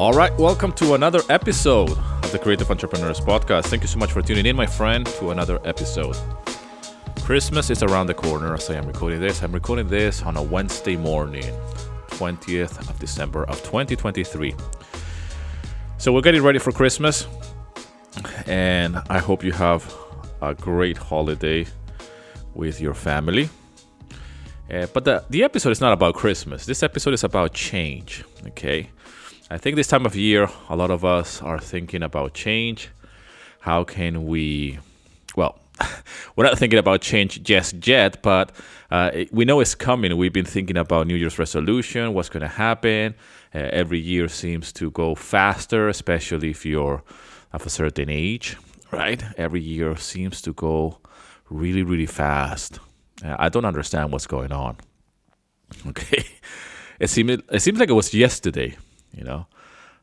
All right, welcome to another episode of the Creative Entrepreneurs Podcast. Thank you so much for tuning in, my friend, to another episode. Christmas is around the corner as I am recording this. I'm recording this on a Wednesday morning, 20th of December of 2023. So we're getting ready for Christmas, and I hope you have a great holiday with your family. Uh, but the, the episode is not about Christmas. This episode is about change. Okay. I think this time of year, a lot of us are thinking about change. How can we, well, we're not thinking about change just yet, but uh, we know it's coming. We've been thinking about New Year's resolution, what's going to happen. Uh, every year seems to go faster, especially if you're of a certain age, right? Every year seems to go really, really fast. Uh, I don't understand what's going on. Okay, it seems it seems like it was yesterday, you know,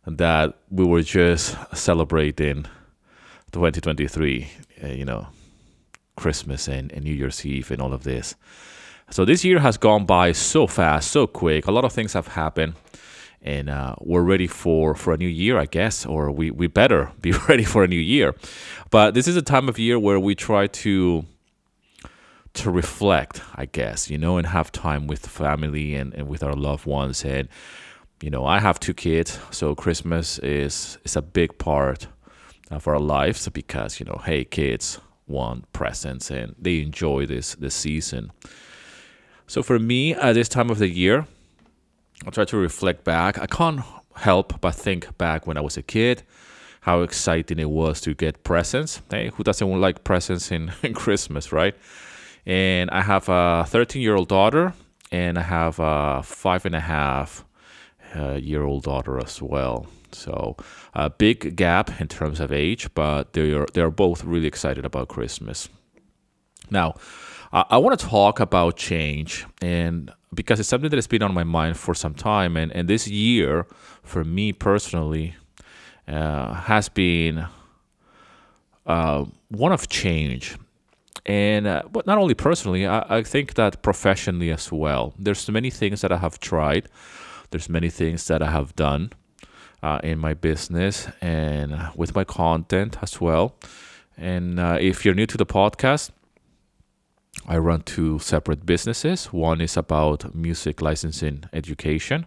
that we were just celebrating 2023, uh, you know, Christmas and, and New Year's Eve and all of this. So this year has gone by so fast, so quick. A lot of things have happened, and uh, we're ready for for a new year, I guess, or we we better be ready for a new year. But this is a time of year where we try to to reflect, I guess, you know, and have time with family and, and with our loved ones. And, you know, I have two kids, so Christmas is is a big part of our lives because, you know, hey, kids want presents and they enjoy this this season. So for me, at this time of the year, I try to reflect back. I can't help but think back when I was a kid, how exciting it was to get presents. Hey, who doesn't like presents in, in Christmas, right? and I have a 13 year old daughter, and I have a five and a half year old daughter as well. So a big gap in terms of age, but they're they're both really excited about Christmas. Now, uh, I want to talk about change, and because it's something that has been on my mind for some time, and and this year for me personally uh, has been uh, one of change and uh, but not only personally I, I think that professionally as well there's many things that i have tried there's many things that i have done uh, in my business and with my content as well. And uh, if you're new to the podcast i run two separate businesses. One is about music licensing education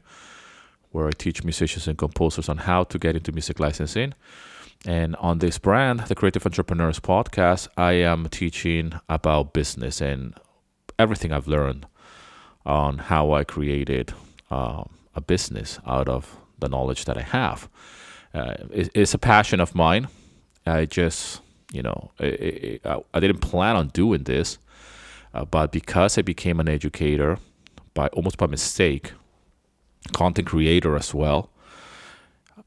where i teach musicians and composers on how to get into music licensing. And on this brand, the Creative Entrepreneurs Podcast, I am teaching about business and everything I've learned on how I created uh, a business out of the knowledge that I have. Uh, it, it's a passion of mine. I just, you know, it, it, I didn't plan on doing this, uh, but because I became an educator by almost by mistake, content creator as well,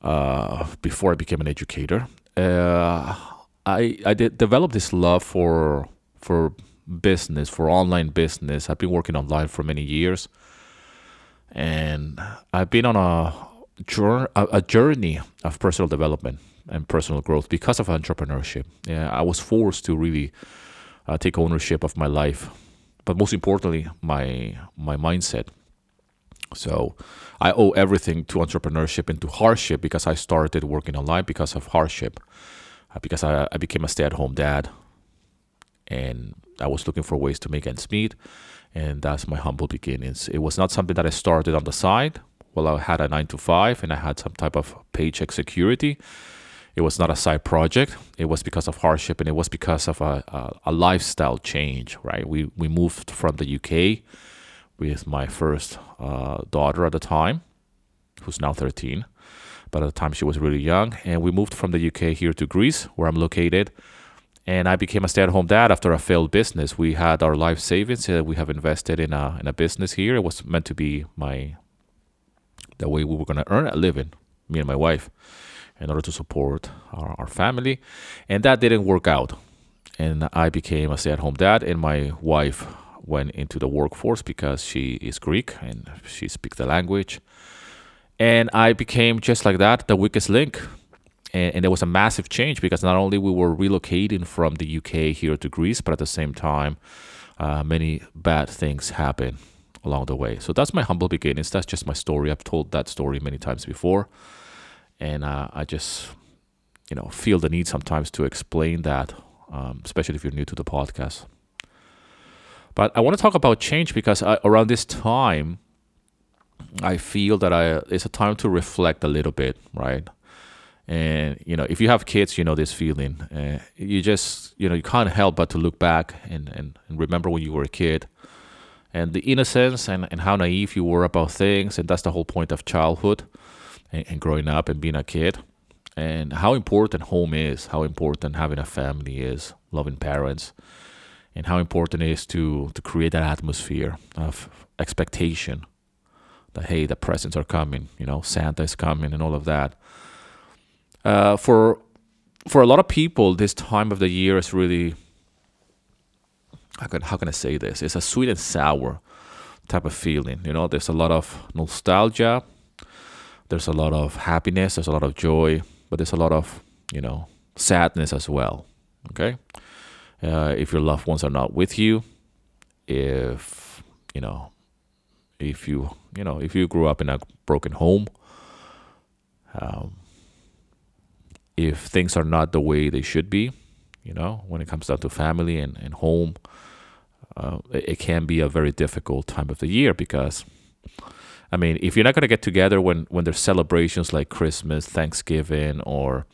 uh, before I became an educator. Uh, I I did develop this love for for business, for online business. I've been working online for many years, and I've been on a journey, a journey of personal development and personal growth because of entrepreneurship. Yeah, I was forced to really uh, take ownership of my life, but most importantly, my my mindset. So I owe everything to entrepreneurship and to hardship because I started working online because of hardship, uh, because I, I became a stay at home dad and I was looking for ways to make ends meet. And that's my humble beginnings. It was not something that I started on the side. Well, I had a nine to five and I had some type of paycheck security. It was not a side project. It was because of hardship and it was because of a, a, a lifestyle change, right? We, we moved from the UK with my first uh, daughter at the time, who's now 13. But at the time, she was really young. And we moved from the UK here to Greece, where I'm located. And I became a stay at home dad after a failed business. We had our life savings. Uh, we have invested in a, in a business here. It was meant to be my the way we were to earn a living, me and my wife, in order to support our, our family. And that didn't work out. And I became a stay at home dad, and my wife went into the workforce because she is Greek and she speaks the language. And I became just like that, the weakest link. And, and there was a massive change because not only we were relocating from the UK here to Greece, but at the same time, uh, many bad things happened along the way. So that's my humble beginnings. That's just my story. I've told that story many times before. and uh, I just you know feel the need sometimes to explain that, um, especially if you're new to the podcast. But I want to talk about change because I, around this time, I feel that I it's a time to reflect a little bit, right? And you know, if you have kids, you know this feeling. Uh, you just you know you can't help but to look back and, and, and remember when you were a kid, and the innocence and, and how naive you were about things, and that's the whole point of childhood and, and growing up and being a kid, and how important home is, how important having a family is, loving parents, and how important it is to to create that atmosphere of expectation that hey the presents are coming you know santa is coming and all of that uh, for for a lot of people, this time of the year is really how can how can I say this? It's a sweet and sour type of feeling. You know, there's a lot of nostalgia, there's a lot of happiness, there's a lot of joy, but there's a lot of you know sadness as well. Okay, uh, if your loved ones are not with you, if you know, if you you know, if you grew up in a broken home. Um, if things are not the way they should be, you know, when it comes down to family and, and home, uh, it, it, can be a very difficult time of the year because, I mean, if you're not going to get together when, when there's celebrations like Christmas, Thanksgiving, or,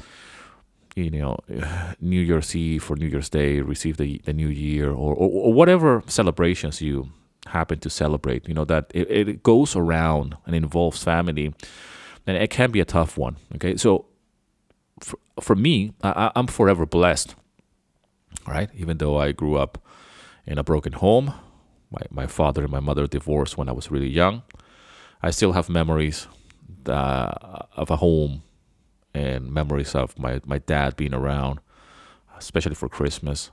you know, New Year's Eve or New Year's Day, receive the, the new year, or, or, or whatever celebrations you happen to celebrate, you know, that it, it goes around and involves family, then it can be a tough one. Okay. So, for, for me, I, I'm forever blessed, right? Even though I grew up in a broken home, my, my father and my mother divorced when I was really young. I still have memories uh, of a home and memories of my, my dad being around, especially for Christmas.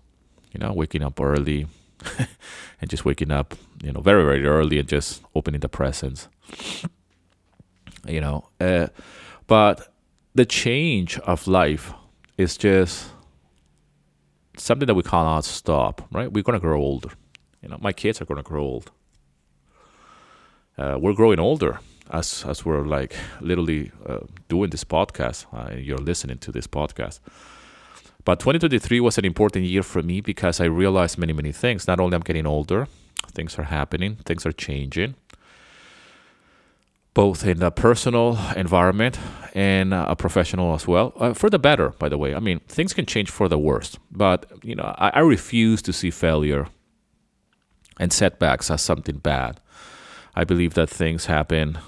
You know, waking up early and just waking up, you know, very, very early and just opening the presents. You know, uh, but the change of life is just something that we cannot stop, right? We're gonna grow older. You know, my kids are gonna grow old. Uh, we're growing older as as we're like literally uh, doing this podcast. Uh, you're listening to this podcast. But 2023 was an important year for me because I realized many many things. Not only I'm getting older, things are happening, things are changing both in a personal environment and a professional as well, uh, for the better, by the way. I mean, things can change for the worst, but you know, I, I refuse to see failure and setbacks as something bad. I believe that things happen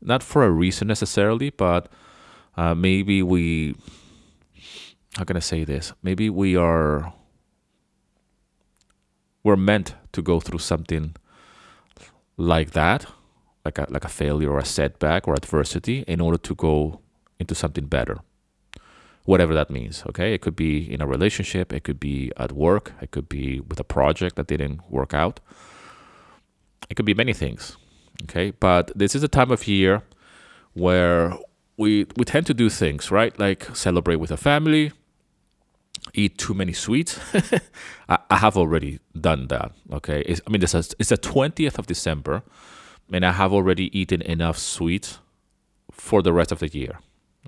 not for a reason necessarily, but uh, maybe we, how can I say this? Maybe we are, we're meant to go through something like that like a like a failure or a setback or adversity in order to go into something better. Whatever that means okay? It could be in a relationship it could be at work it could be with a project that didn't work out. It could be many things okay? But this is a time of year where we we tend to do things right? Like celebrate with a family eat too many sweets. I, I, have already done that okay? It's, i mean this is, it's the 20th of december and I have already eaten enough sweets for the rest of the year.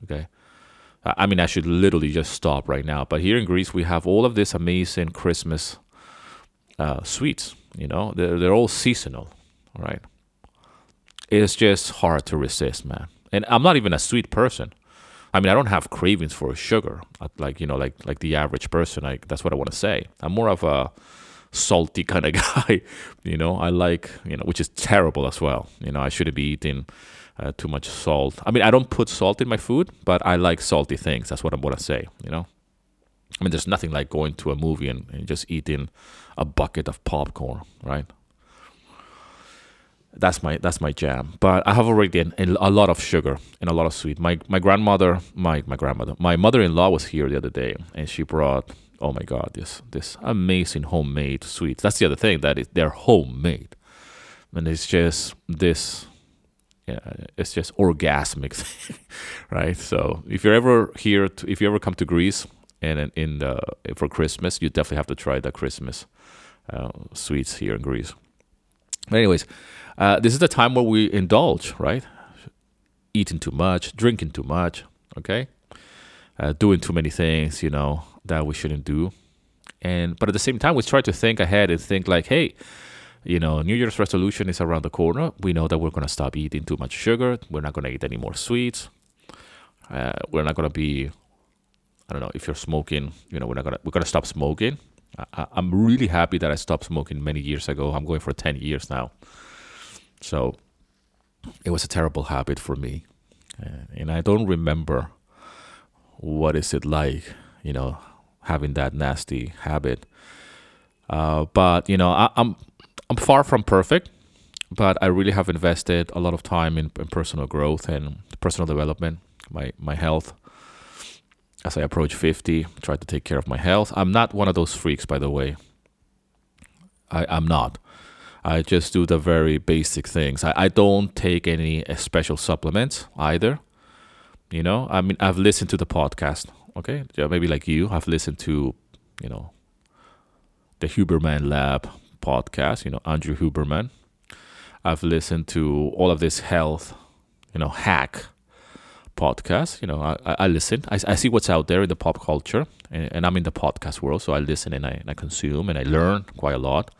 Okay. I mean, I should literally just stop right now. But here in Greece, we have all of this amazing Christmas uh, sweets. You know, they're, they're all seasonal, right? It's just hard to resist, man. And I'm not even a sweet person. I mean, I don't have cravings for sugar, like you know, like like the average person. Like that's what I want to say. I'm more of a salty kind of guy. you know, I like, you know, which is terrible as well. You know, I shouldn't be eating uh, too much salt. I mean, I don't put salt in my food, but I like salty things. That's what I'm going to say, you know? I mean, there's nothing like going to a movie and, and just eating a bucket of popcorn, right? That's my that's my jam. But I have already a, a lot of sugar and a lot of sweet. My my grandmother, my my grandmother, my mother-in-law was here the other day, and she brought oh my god, this this amazing homemade sweets. That's the other thing that is they're homemade, and it's just this. Yeah, it's just orgasmic, right? So if you're ever here, to, if you ever come to Greece and in the for Christmas, you definitely have to try the Christmas uh, sweets here in Greece. But anyways, uh, this is the time where we indulge, right? Eating too much, drinking too much, Okay, uh, doing too many things, you know, that we shouldn't do, and but at the same time, we try to think ahead and think like, hey, you know, New Year's resolution is around the corner. We know that we're gonna stop eating too much sugar. We're not gonna eat any more sweets. Uh, we're not gonna be, I don't know, if you're smoking, you know, we're not gonna we're gonna stop smoking. I, I'm really happy that I stopped smoking many years ago. I'm going for ten years now. So it was a terrible habit for me, uh, and I don't remember what is it like, you know, having that nasty habit. Uh, but you know, I, I'm I'm far from perfect, but I really have invested a lot of time in, in personal growth and personal development, my my health. As I approach 50, try to take care of my health. I'm not one of those freaks, by the way. I, I'm not. I just do the very basic things. I, I don't take any special supplements either. You know, I mean, I've listened to the podcast. Okay, yeah, maybe like you, I've listened to, you know, the Huberman Lab podcast. You know, Andrew Huberman. I've listened to all of this health, you know, hack podcast. You know, I, I listen. I, I see what's out there in the pop culture, and, and I'm in the podcast world, so I listen and I, and I consume and I learn quite a lot.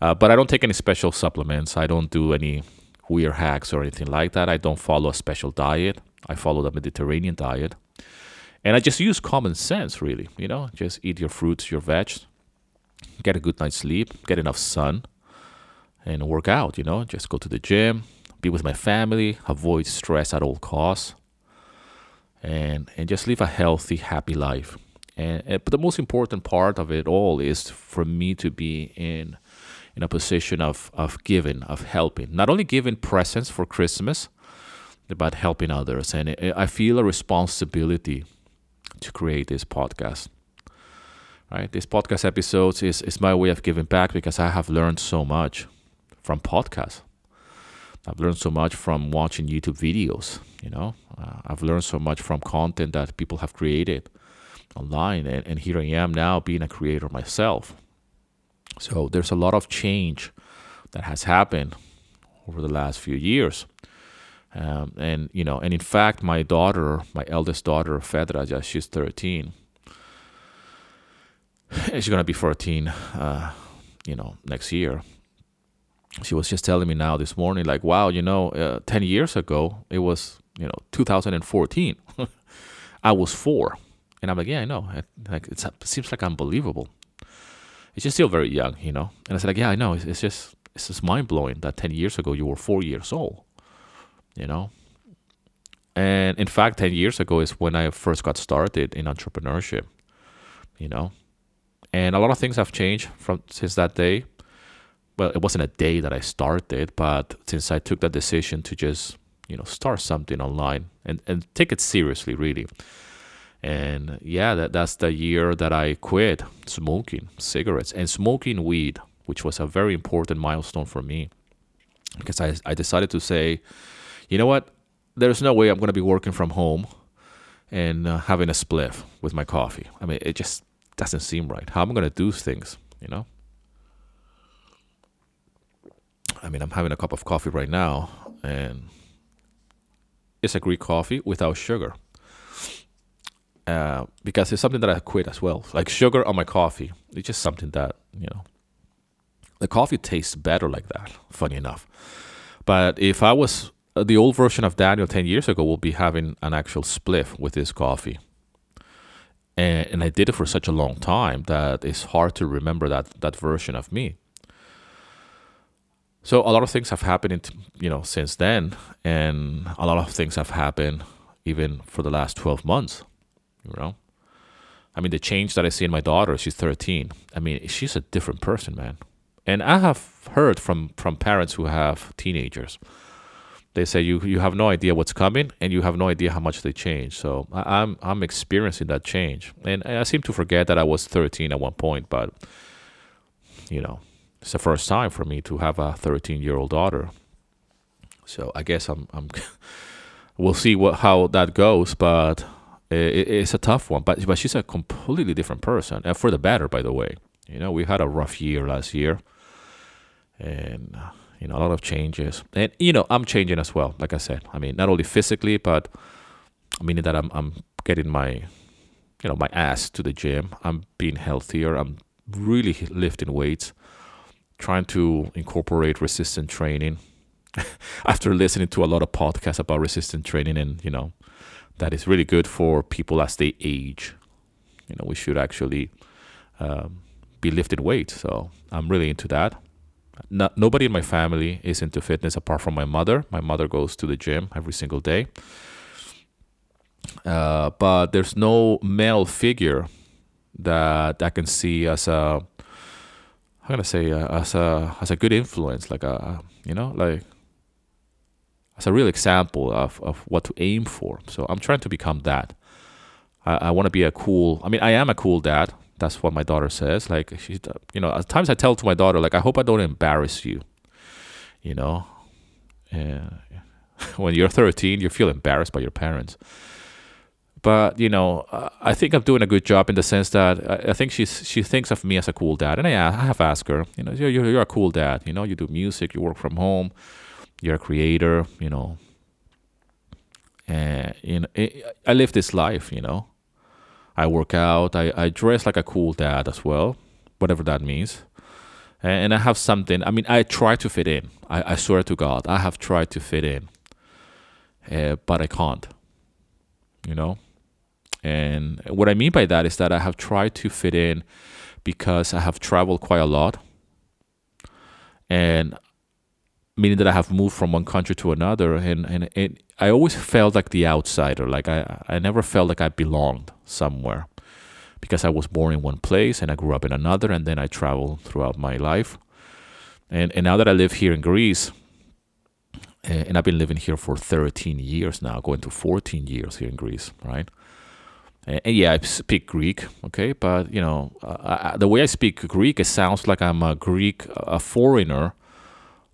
Uh, but I don't take any special supplements. I don't do any weird hacks or anything like that. I don't follow a special diet. I follow the Mediterranean diet. And I just use common sense, really. You know, just eat your fruits, your veg, get a good night's sleep, get enough sun, and work out. You know, just go to the gym, be with my family, avoid stress at all costs, and and just live a healthy, happy life. And, and but the most important part of it all is for me to be in in a position of, of giving, of helping, not only giving presents for Christmas, but helping others. And I feel a responsibility to create this podcast. Right, this podcast episodes is, is my way of giving back because I have learned so much from podcasts. I've learned so much from watching YouTube videos. You know, uh, I've learned so much from content that people have created online, and, and here I am now being a creator myself. So there's a lot of change that has happened over the last few years. Um, and you know, and in fact, my daughter, my eldest daughter, Fedra, just she's 13. She's gonna be 14, uh, you know, next year. She was just telling me now this morning, like, wow, you know, uh, 10 years ago, it was, you know, 2014. I was four, and I'm like, yeah, I know. Like, it seems like unbelievable she's just still very young, you know. And I said, like, yeah, I know. It's, it's just it's just mind blowing that ten years ago you were four years old, you know. And in fact, ten years ago is when I first got started in entrepreneurship, you know. And a lot of things have changed from since that day. Well, it wasn't a day that I started, but since I took that decision to just, you know, start something online and, and take it seriously, really and yeah, that, that's the year that I quit smoking cigarettes and smoking weed, which was a very important milestone for me because I, I decided to say, you know what, there's no way I'm going to be working from home and uh, having a spliff with my coffee. I mean, it just doesn't seem right. How am I going to do things, you know? I mean, I'm having a cup of coffee right now, and it's a Greek coffee without sugar. Uh, because it's something that I quit as well. Like sugar on my coffee, it's just something that you know. The coffee tastes better like that. Funny enough, but if I was Uh, the old version of Daniel ten years ago, will be having an actual spliff with this coffee. And, and I did it for such a long time that it's hard to remember that that version of me. So a lot of things have happened, you know, since then, and a lot of things have happened even for the last twelve months you know i mean the change that i see in my daughter she's 13 i mean she's a different person man and i have heard from from parents who have teenagers they say you you have no idea what's coming and you have no idea how much they change. So I, i'm i'm experiencing that change. And i seem to forget that i was 13 at one point but you know it's the first time for me to have a 13 year old daughter. So i guess i'm i'm we'll see what how that goes but it, it's a tough one, but but she's a completely different person, and for the better, by the way. You know, we had a rough year last year, and you know a lot of changes, and you know I'm changing as well. Like I said, I mean not only physically, but meaning that I'm I'm getting my you know my ass to the gym. I'm being healthier. I'm really lifting weights, trying to incorporate resistant training. After listening to a lot of podcasts about resistant training, and you know that is really good for people as they age. You know, we should actually um, be lifting weights. So I'm really into that. Not, nobody in my family is into fitness apart from my mother. My mother goes to the gym every single day. Uh, but there's no male figure that I can see as a how can I say uh, as a as a good influence, like a you know like as a real example of, of what to aim for. So I'm trying to become that. I, I want to be a cool. I mean, I am a cool dad. That's what my daughter says. Like she, you know, at times I tell to my daughter, like, I hope I don't embarrass you. You know, when you're 13, you feel embarrassed by your parents. But you know, I think I'm doing a good job in the sense that I think she's she thinks of me as a cool dad, and I, I have asked her, you know, you're, you're a cool dad. You know, you do music, you work from home, you're a creator. You know, and you know, I live this life. You know, I work out. I, I dress like a cool dad as well, whatever that means. And, I have something. I mean, I try to fit in. I, I swear to God, I have tried to fit in, uh, but I can't. You know. And what I mean by that is that I have tried to fit in because I have traveled quite a lot. And meaning that I have moved from one country to another, and and it, I always felt like the outsider. Like I I never felt like I belonged somewhere, because I was born in one place and I grew up in another, and then I traveled throughout my life. And and now that I live here in Greece, and I've been living here for 13 years now, going to 14 years here in Greece, right? And yeah, I speak Greek, okay, but you know, uh, the way I speak Greek, it sounds like I'm a Greek, a foreigner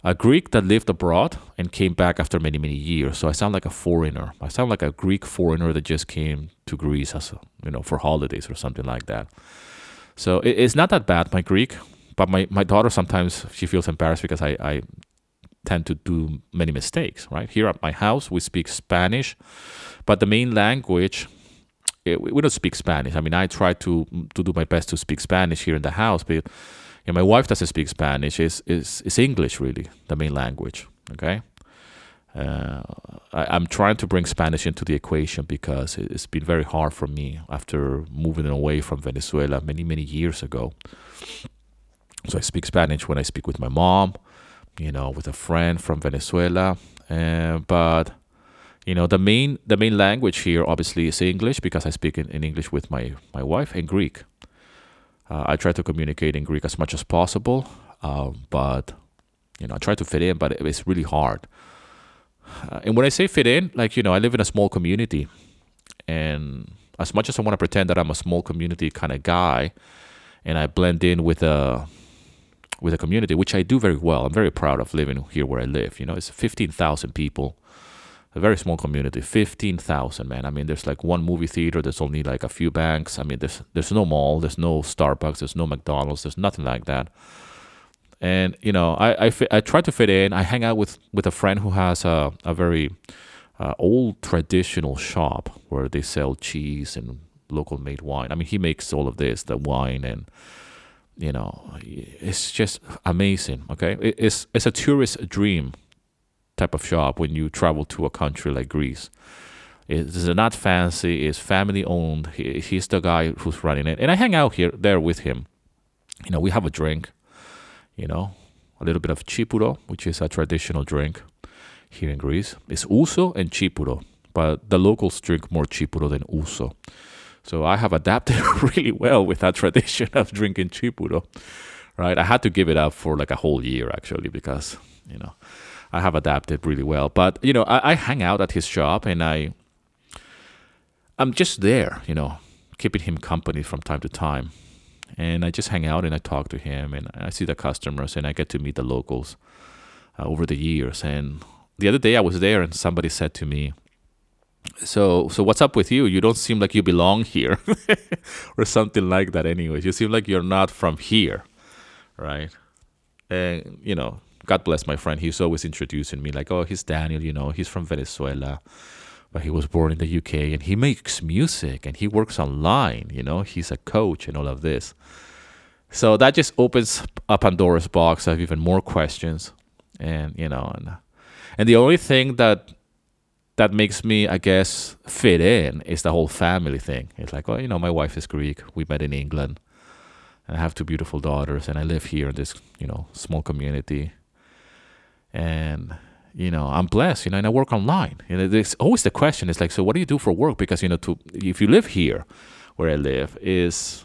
a Greek that lived abroad and came back after many, many years. So I sound like a foreigner. I sound like a Greek foreigner that just came to Greece as a, you know, for holidays or something like that. So it, it's not that bad, my Greek. But my, my daughter sometimes she feels embarrassed because I, I tend to do many mistakes, right? Here at my house, we speak Spanish, but the main language, eh, it, we don't speak Spanish. I mean, I try to, to do my best to speak Spanish here in the house, but yeah, my wife doesn't speak Spanish. Is is is English really the main language? Okay. Uh, I, am trying to bring Spanish into the equation because it's been very hard for me after moving away from Venezuela many many years ago. So I speak Spanish when I speak with my mom, you know, with a friend from Venezuela, uh, but you know the main the main language here obviously is English because I speak in, in English with my my wife and Greek. Uh, I try to communicate in Greek as much as possible, uh, but you know, I try to fit in, but it's really hard. Uh, and when I say fit in, like you know, I live in a small community, and as much as I want to pretend that I'm a small community kind of guy, and I blend in with a with a community, which I do very well. I'm very proud of living here where I live. You know, it's 15,000 people a very small community 15,000 man. I mean there's like one movie theater there's only like a few banks. I mean there's there's no mall there's no Starbucks there's no McDonald's there's nothing like that. And you know I I, I try to fit in. I hang out with with a friend who has a, a very uh, old traditional shop where they sell cheese and local made wine. I mean he makes all of this the wine and you know it's just amazing okay? It's it's a tourist dream type of shop when you travel to a country like Greece. It's not fancy. It's family owned. He, he's the guy who's running it, and I hang out here there with him. You know, we have a drink. You know, a little bit of tsipouro, which is a traditional drink here in Greece. It's ouzo and tsipouro, but the locals drink more tsipouro than ouzo. So I have adapted really well with that tradition of drinking tsipouro. Right, I had to give it up for like a whole year actually because you know I have adapted really well. But you know, I, I hang out at his shop and I I'm just there, you know, keeping him company from time to time. And I just hang out and I talk to him and I see the customers and I get to meet the locals uh, over the years. And the other day I was there and somebody said to me, so so what's up with you you don't seem like you belong here or something like that anyways you seem like you're not from here right and you know God bless my friend. He's always introducing me like, oh, he's Daniel, you know, he's from Venezuela. but he was born in the UK and he makes music and he works online. You know, he's a coach and all of this. So that just opens up Pandora's box of even more questions, and you know, and and the only thing that that makes me, I guess, fit in is the whole family thing. It's like, well, you know, my wife is Greek. We met in England. And I have two beautiful daughters, and I live here in this, you know, small community. And you know, I'm blessed, you know, and I work online. You know, always the question is like, so what do you do for work? Because you know, to if you live here, where I live, is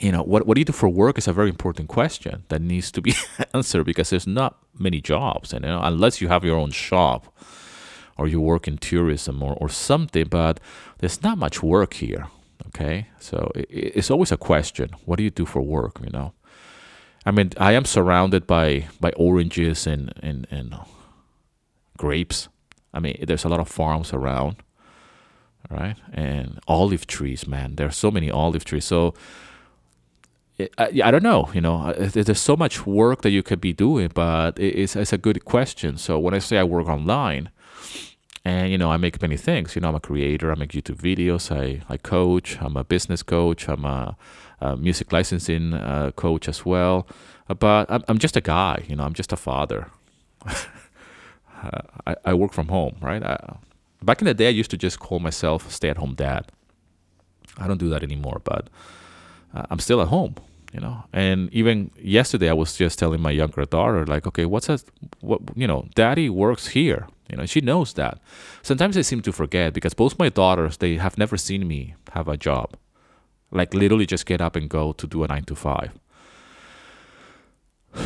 you know, what what do you do for work is a very important question that needs to be answered because there's not many jobs, and you know, unless you have your own shop or you work in tourism or, or something, but there's not much work here. Okay, so it, it's always a question: what do you do for work? You know, I mean, I am surrounded by by oranges and and and grapes. I mean, there's a lot of farms around, right? And olive trees, man. There are so many olive trees. So I, I don't know. You know, there's so much work that you could be doing, but it's it's a good question. So when I say I work online, and you know, I make many things. You know, I'm a creator. I make YouTube videos. I I coach. I'm a business coach. I'm a, a music licensing uh, coach as well. But I'm I'm just a guy. You know, I'm just a father. I, I work from home, right? I, back in the day, I used to just call myself stay-at-home dad. I don't do that anymore, but uh, I'm still at home, you know. And even yesterday, I was just telling my younger daughter, like, okay, what's that? What you know, Daddy works here. You know, she knows that. Sometimes I seem to forget because both my daughters they have never seen me have a job, like literally just get up and go to do a nine to five.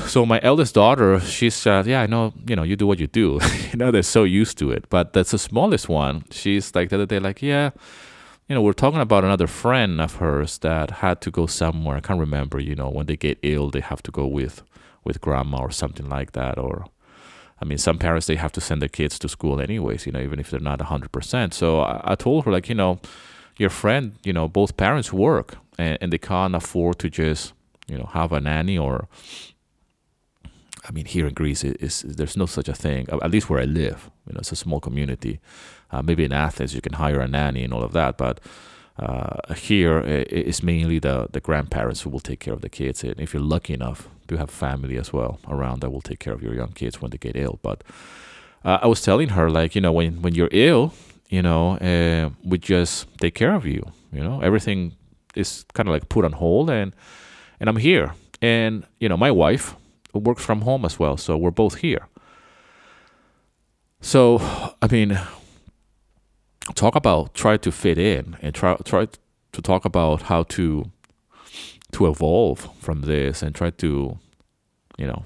So my eldest daughter, she said, "Yeah, I know. You know, you do what you do. you know, they're so used to it." But that's the smallest one. She's like the other day, like, "Yeah." you know, we're talking about another friend of hers that had to go somewhere. I can't remember, you know, when they get ill, they have to go with with grandma or something like that. Or, I mean, some parents they have to send their kids to school anyways, you know, even if they're not hundred percent. So I, I, told her like, you know, your friend, you know, both parents work and, and they can't afford to just, you know, have a nanny or. I mean, here in Greece, it is there's no such a thing. At least where I live, you know, it's a small community. Uh, maybe in Athens you can hire a nanny and all of that, but uh, here it's mainly the, the grandparents who will take care of the kids. And if you're lucky enough to have family as well around that will take care of your young kids when they get ill. But uh, I was telling her, like, you know, when, when you're ill, you know, uh, we just take care of you. You know, everything is kind of like put on hold, and and I'm here. And you know, my wife works from home as well, so we're both here. So, I mean, talk about try to fit in and try try to talk about how to to evolve from this and try to you know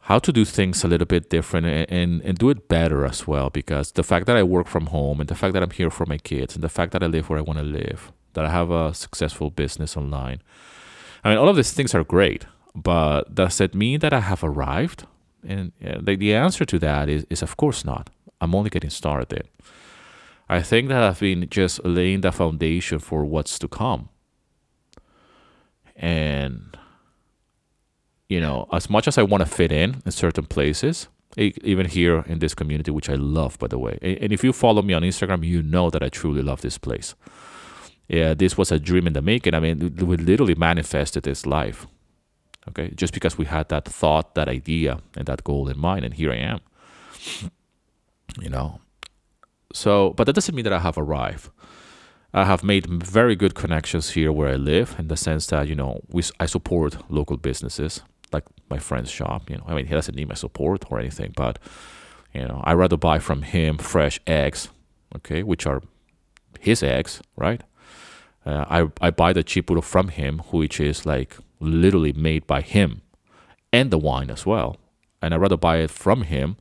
how to do things a little bit different and, and, and do it better as well. Because the fact that I work from home and the fact that I'm here for my kids and the fact that I live where I want to live that I have a successful business online. I mean all of these things are great but does it mean that I have arrived? And the, the answer to that is, is of course not I'm only getting started. I think that I've been just laying the foundation for what's to come. And, you know, as much as I want to fit in in certain places, even here in this community, which I love, by the way. And if you follow me on Instagram, you know that I truly love this place. Yeah, this was a dream in the making. I mean, we literally manifested this life. Okay, just because we had that thought, that idea, and that goal in mind, and here I am you know. So, but that doesn't mean that I have arrived. I have made very good connections here where I live in the sense that, you know, we, I support local businesses like my friend's shop. You know, I mean, he doesn't need my support or anything, but, you know, I rather buy from him fresh eggs, okay, which are his eggs, right? Uh, I, I buy the tsipouro from him, which is like literally made by him and the wine as well. And I rather buy it from him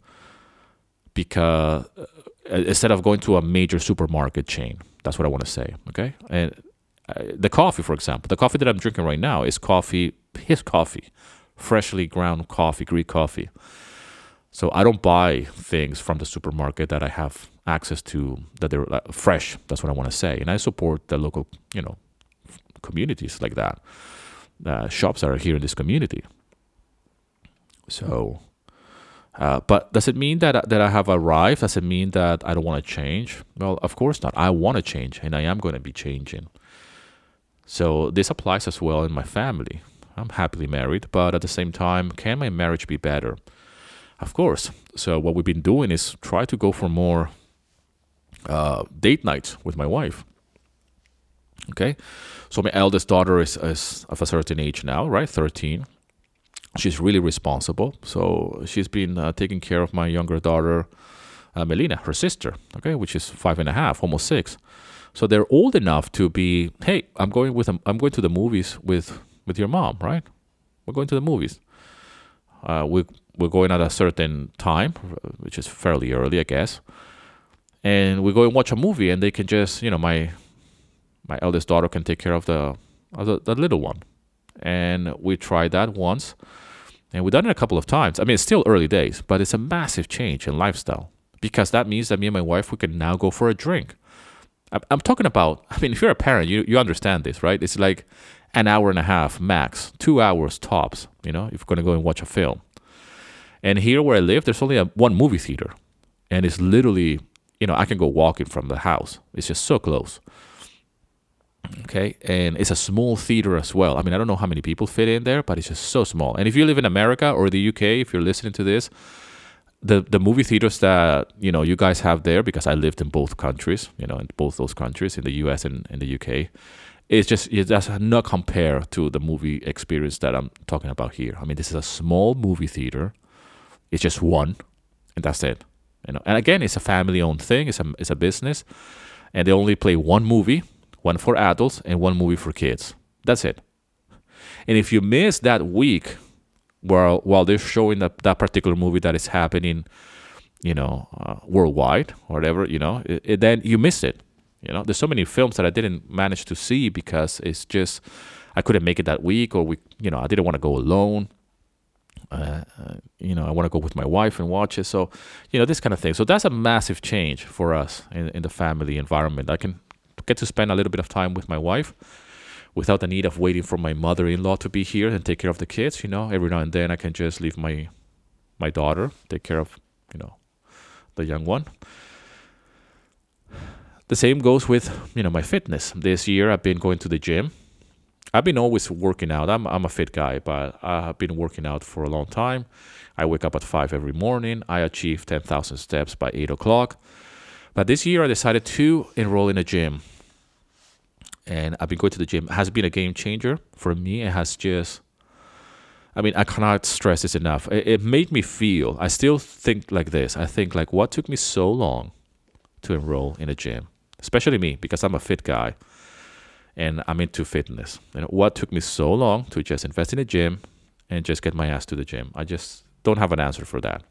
because uh, instead of going to a major supermarket chain, that's what I want to say. Okay, and uh, the coffee, for example, the coffee that I'm drinking right now is coffee, his coffee, freshly ground coffee, Greek coffee. So I don't buy things from the supermarket that I have access to that they're uh, fresh. That's what I want to say, and I support the local, you know, communities like that, uh, shops that are here in this community. So Uh, but does it mean that that I have arrived? Does it mean that I don't want to change? Well, of course not. I want to change, and I am going to be changing. So this applies as well in my family. I'm happily married, but at the same time, can my marriage be better? Of course. So what we've been doing is try to go for more uh, date nights with my wife. Okay, so my eldest daughter is, is of a certain age now, right? 13. She's really responsible. So she's been uh, taking care of my younger daughter, uh, Melina, her sister, okay, which is five and a half, almost six. So they're old enough to be, hey, I'm going with them. I'm going to the movies with with your mom, right? We're going to the movies. Uh, we we're going at a certain time, which is fairly early, I guess. And we go and watch a movie, and they can just, you know, my my eldest daughter can take care of the of the, the little one, and we tried that once, and we've done it a couple of times. I mean, it's still early days, but it's a massive change in lifestyle because that means that me and my wife we can now go for a drink. I'm, talking about. I mean, if you're a parent, you you understand this, right? It's like an hour and a half max, two hours tops. You know, if you're gonna go and watch a film. And here where I live, there's only a, one movie theater, and it's literally, you know, I can go walking from the house. It's just so close. Okay, and it's a small theater as well. I mean, I don't know how many people fit in there, but it's just so small. And if you live in America or the UK, if you're listening to this, the the movie theaters that you know you guys have there, because I lived in both countries, you know, in both those countries, in the US and in the UK, it's just it does not compare to the movie experience that I'm talking about here. I mean, this is a small movie theater. It's just one, and that's it. You know, and again, it's a family-owned thing. It's a it's a business, and they only play one movie one for adults and one movie for kids. That's it. And if you miss that week while while they're showing that, that particular movie that is happening, you know, uh, worldwide or whatever, you know, it, it, then you miss it. You know, there's so many films that I didn't manage to see because it's just I couldn't make it that week, or we, you know, I didn't want to go alone. Uh, uh, you know, I want to go with my wife and watch it. So, you know, this kind of thing. So that's a massive change for us in, in the family environment. I can get to spend a little bit of time with my wife without the need of waiting for my mother-in-law to be here and take care of the kids you know? Every now and then i can just leave my my daughter take care of you know the young one. The same goes with you know my fitness. This year i've been going to the gym. I've been always working out. I'm, I'm a fit guy but i've been working out for a long time. I wake up at 5 every morning. I achieve 10000 steps by 8 o'clock. But this year i decided to enroll in a gym and I've been going to the gym. Has been a game changer for me. It has just, I mean, I cannot stress this enough. It, it made me feel. I still think like this. I think like what took me so long to enroll in a gym, especially me because I'm a fit guy, and I'm into fitness. Know, what took me so long to just invest in a gym and just get my ass to the gym? I just don't have an answer for that.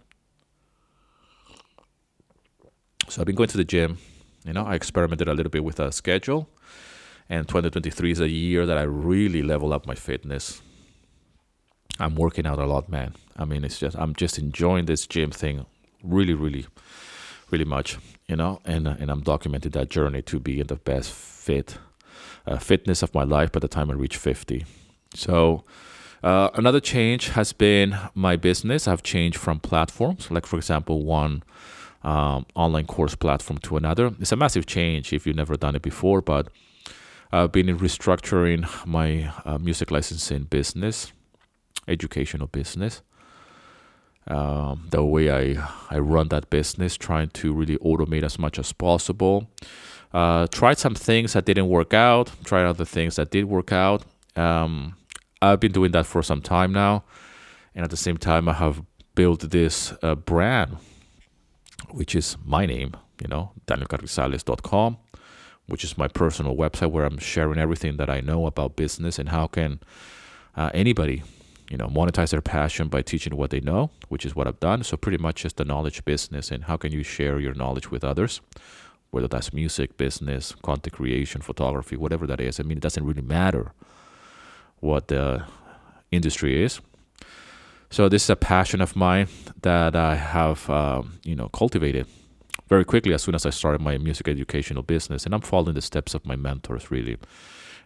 So I've been going to the gym. You know, I experimented a little bit with a schedule and 2023 is a year that I really level up my fitness. I'm working out a lot, man. I mean, it's just I'm just enjoying this gym thing really, really, really much, you know. And and I'm documenting that journey to be in the best fit uh, fitness of my life by the time I reach 50. So. Uh, another change has been my business. I've changed from platforms, like for example, one um, online course platform to another. It's a massive change if you've never done it before, but I've been restructuring my uh, music licensing business, educational business. Um, the way I, I run that business, trying to really automate as much as possible. Uh, tried some things that didn't work out, tried other things that did work out. Um, I've been doing that for some time now. And at the same time, I have built this uh, brand, which is my name, you know, danielcarrizalez.com which is my personal website where I'm sharing everything that I know about business and how can uh, anybody, you know, monetize their passion by teaching what they know, which is what I've done. So pretty much just the knowledge business and how can you share your knowledge with others, whether that's music, business, content creation, photography, whatever that is. I mean, it doesn't really matter what the industry is. So this is a passion of mine that I have, uh, you know, cultivated very quickly as soon as I started my music educational business. And I'm following the steps of my mentors, really.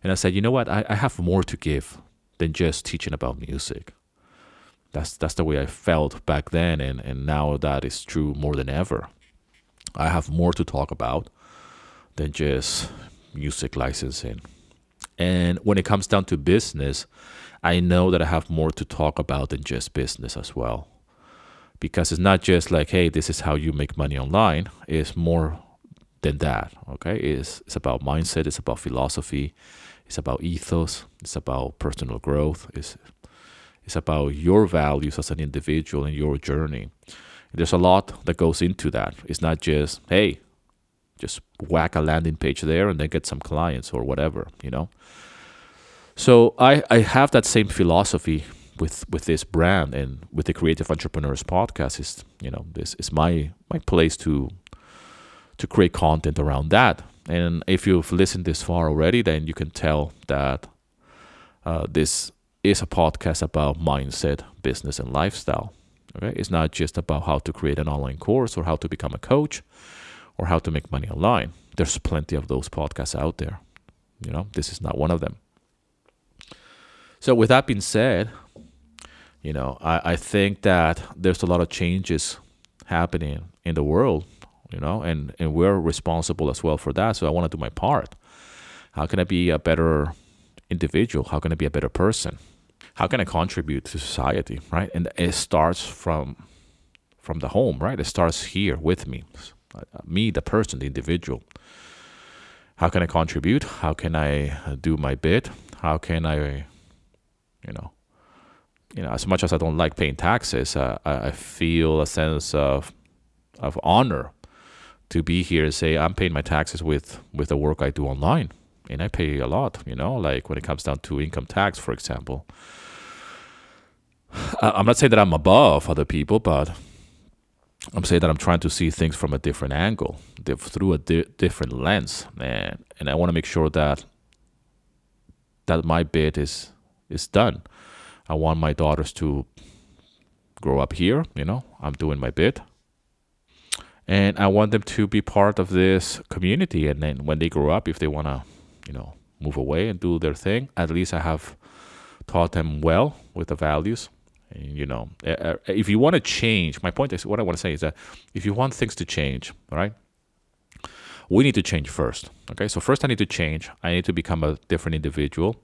And I said, you know what? I, I have more to give than just teaching about music. That's that's the way I felt back then, and and now that is true more than ever. I have more to talk about than just music licensing. And when it comes down to business, I know that I have more to talk about than just business as well. Because it's not just like, hey, this is how you make money online. It's more than that. Okay. It's it's about mindset, it's about philosophy, it's about ethos, it's about personal growth, it's it's about your values as an individual and your journey. There's a lot that goes into that. It's not just, hey, just whack a landing page there and then get some clients or whatever, you know. So I, I have that same philosophy with with this brand and with the Creative Entrepreneurs podcast is you know this is my my place to to create content around that. And if you've listened this far already, then you can tell that uh, this is a podcast about mindset, business, and lifestyle. Okay, it's not just about how to create an online course or how to become a coach or how to make money online. There's plenty of those podcasts out there. You know, this is not one of them. So, with that being said, you know, I, I think that there's a lot of changes happening in the world, you know, and, and we're responsible as well for that. So, I want to do my part. How can I be a better individual? How can I be a better person? How can I contribute to society, right? And it starts from from the home, right? It starts here with me, uh, me, the person, the individual. How can I contribute? How can I do my bit? How can I you know you know as much as i don't like paying taxes uh, I, feel a sense of of honor to be here and say i'm paying my taxes with with the work i do online and i pay a lot you know like when it comes down to income tax for example i'm not saying that i'm above other people but i'm saying that i'm trying to see things from a different angle through a di- different lens and and i want to make sure that that my bit is is done. I want my daughters to grow up here, you know, I'm doing my bit. And I want them to be part of this community. And then when they grow up, if they want to, you know, move away and do their thing, at least I have taught them well with the values. And, you know, if you want to change, my point is what I want to say is that if you want things to change, right, we need to change first. Okay, so first I need to change. I need to become a different individual.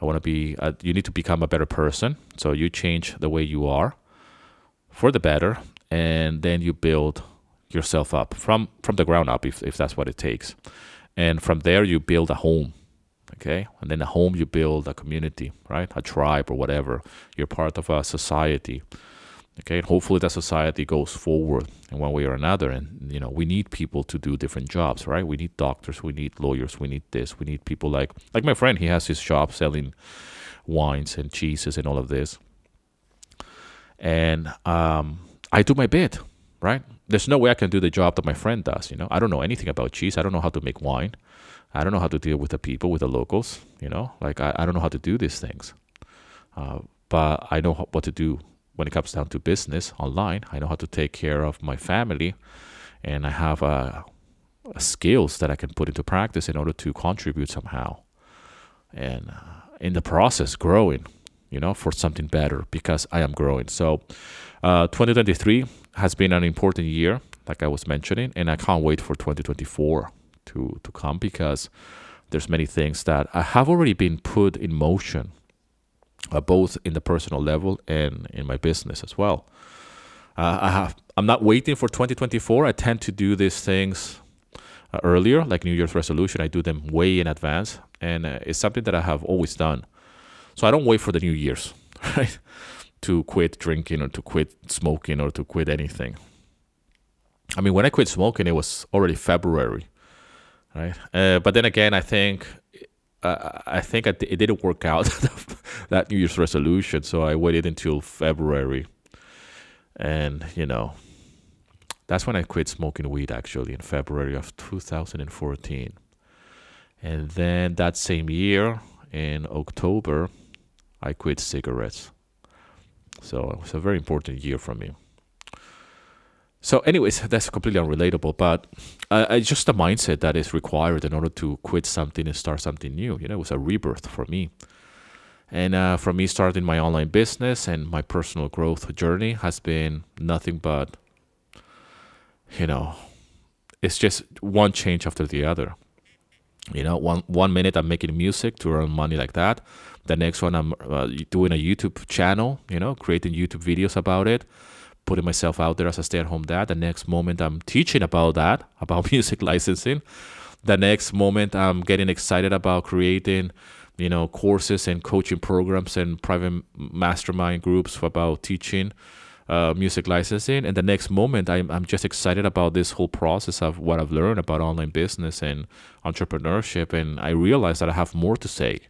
I want to be. A, you need to become a better person. So you change the way you are for the better, and then you build yourself up from from the ground up, if if that's what it takes. And from there you build a home. Okay, and then a home you build a community, right? A tribe or whatever. You're part of a society okay and hopefully that society goes forward in one way or another. And you know we need people to do different jobs right? We need doctors we need lawyers we need this we need people like like my friend he has his shop selling wines and cheeses and all of this. And um, i do my bit right? There's no way i can do the job that my friend does you know? I don't know anything about cheese. I don't know how to make wine. I don't know how to deal with the people with the locals you know? Like i, I don't know how to do these things. Uh, but i know what to do when it comes down to business online. I know how to take care of my family, and I have uh, skills that I can put into practice in order to contribute somehow, and uh, in the process, growing, you know, for something better because I am growing. So, uh, 2023 has been an important year, like I was mentioning, and I can't wait for 2024 to to come because there's many things that I have already been put in motion uh, both in the personal level and in my business as well. Uh, I have I'm not waiting for 2024. I tend to do these things uh, earlier, like New Year's resolution. I do them way in advance, and uh, it's something that I have always done. So I don't wait for the New Year's, right, to quit drinking or to quit smoking or to quit anything. I mean, when I quit smoking, it was already February, right? Uh, but then again, I think I think it didn't work out that New Year's resolution, so I waited until February, and you know, that's when I quit smoking weed actually in February of 2014, and then that same year in October, I quit cigarettes. So it was a very important year for me. So, anyways, that's completely unrelatable, but uh, it's just a mindset that is required in order to quit something and start something new. You know, it was a rebirth for me. And uh, from me starting my online business and my personal growth journey has been nothing but, you know, it's just one change after the other. You know, one one minute I'm making music to earn money like that. The next one I'm uh, doing a YouTube channel. You know, creating YouTube videos about it, putting myself out there as a stay-at-home dad. The next moment I'm teaching about that, about music licensing. The next moment I'm getting excited about creating you know courses and coaching programs and private mastermind groups about teaching uh, music licensing. And the next moment I'm, I'm just excited about this whole process of what i've learned about online business and entrepreneurship. And i realize that i have more to say.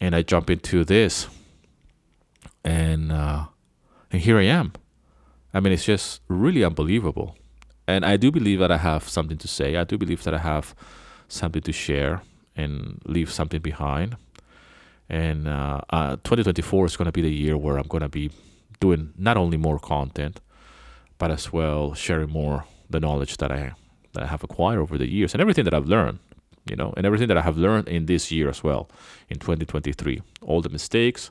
And i jump into this. And uh, and here i am i mean it's just really unbelievable and i do believe that i have something to say i do believe that i have something to share and leave something behind. And uh, uh, 2024 is going to be the year where I'm going to be doing not only more content, but as well sharing more the knowledge that I that I have acquired over the years and everything that I've learned, you know, and everything that I have learned in this year as well, in 2023. All the mistakes,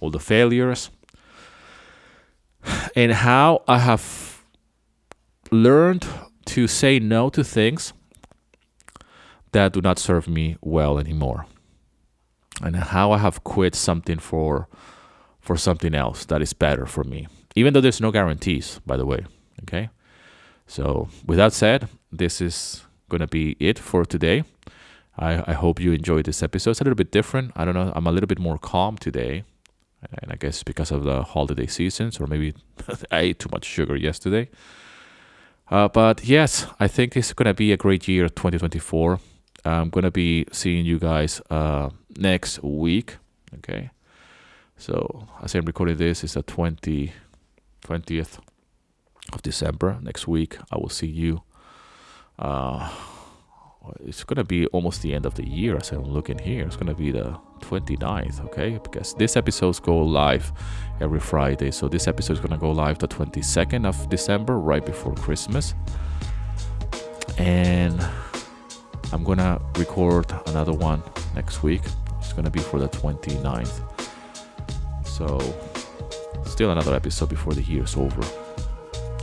all the failures, and how I have learned to say no to things that do not serve me well anymore. And how i have quit something for for something else that is better for me even though there's no guarantees by the way okay? So with that said this is gonna be it for today. I, I hope you enjoyed this episode. It's a little bit different. I don't know. I'm a little bit more calm today and i guess because of the holiday seasons or maybe i ate too much sugar yesterday uh, but yes i think it's gonna be a great year 2024 I'm gonna be seeing you guys uh, next week. Okay, so as I'm recording this, it's the 20, 20th of December. Next week, I will see you. Uh, it's gonna be almost the end of the year as I'm looking here. It's gonna be the 29th, okay? Because this episodes go live every Friday. So this episode is gonna go live the 22nd of December, right before Christmas. And I'm gonna record another one next week. It's gonna be for the 29th. So, still another episode before the year is over.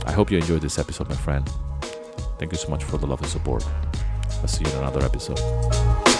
I hope you enjoyed this episode, my friend. Thank you so much for the love and support. I'll see you in another episode.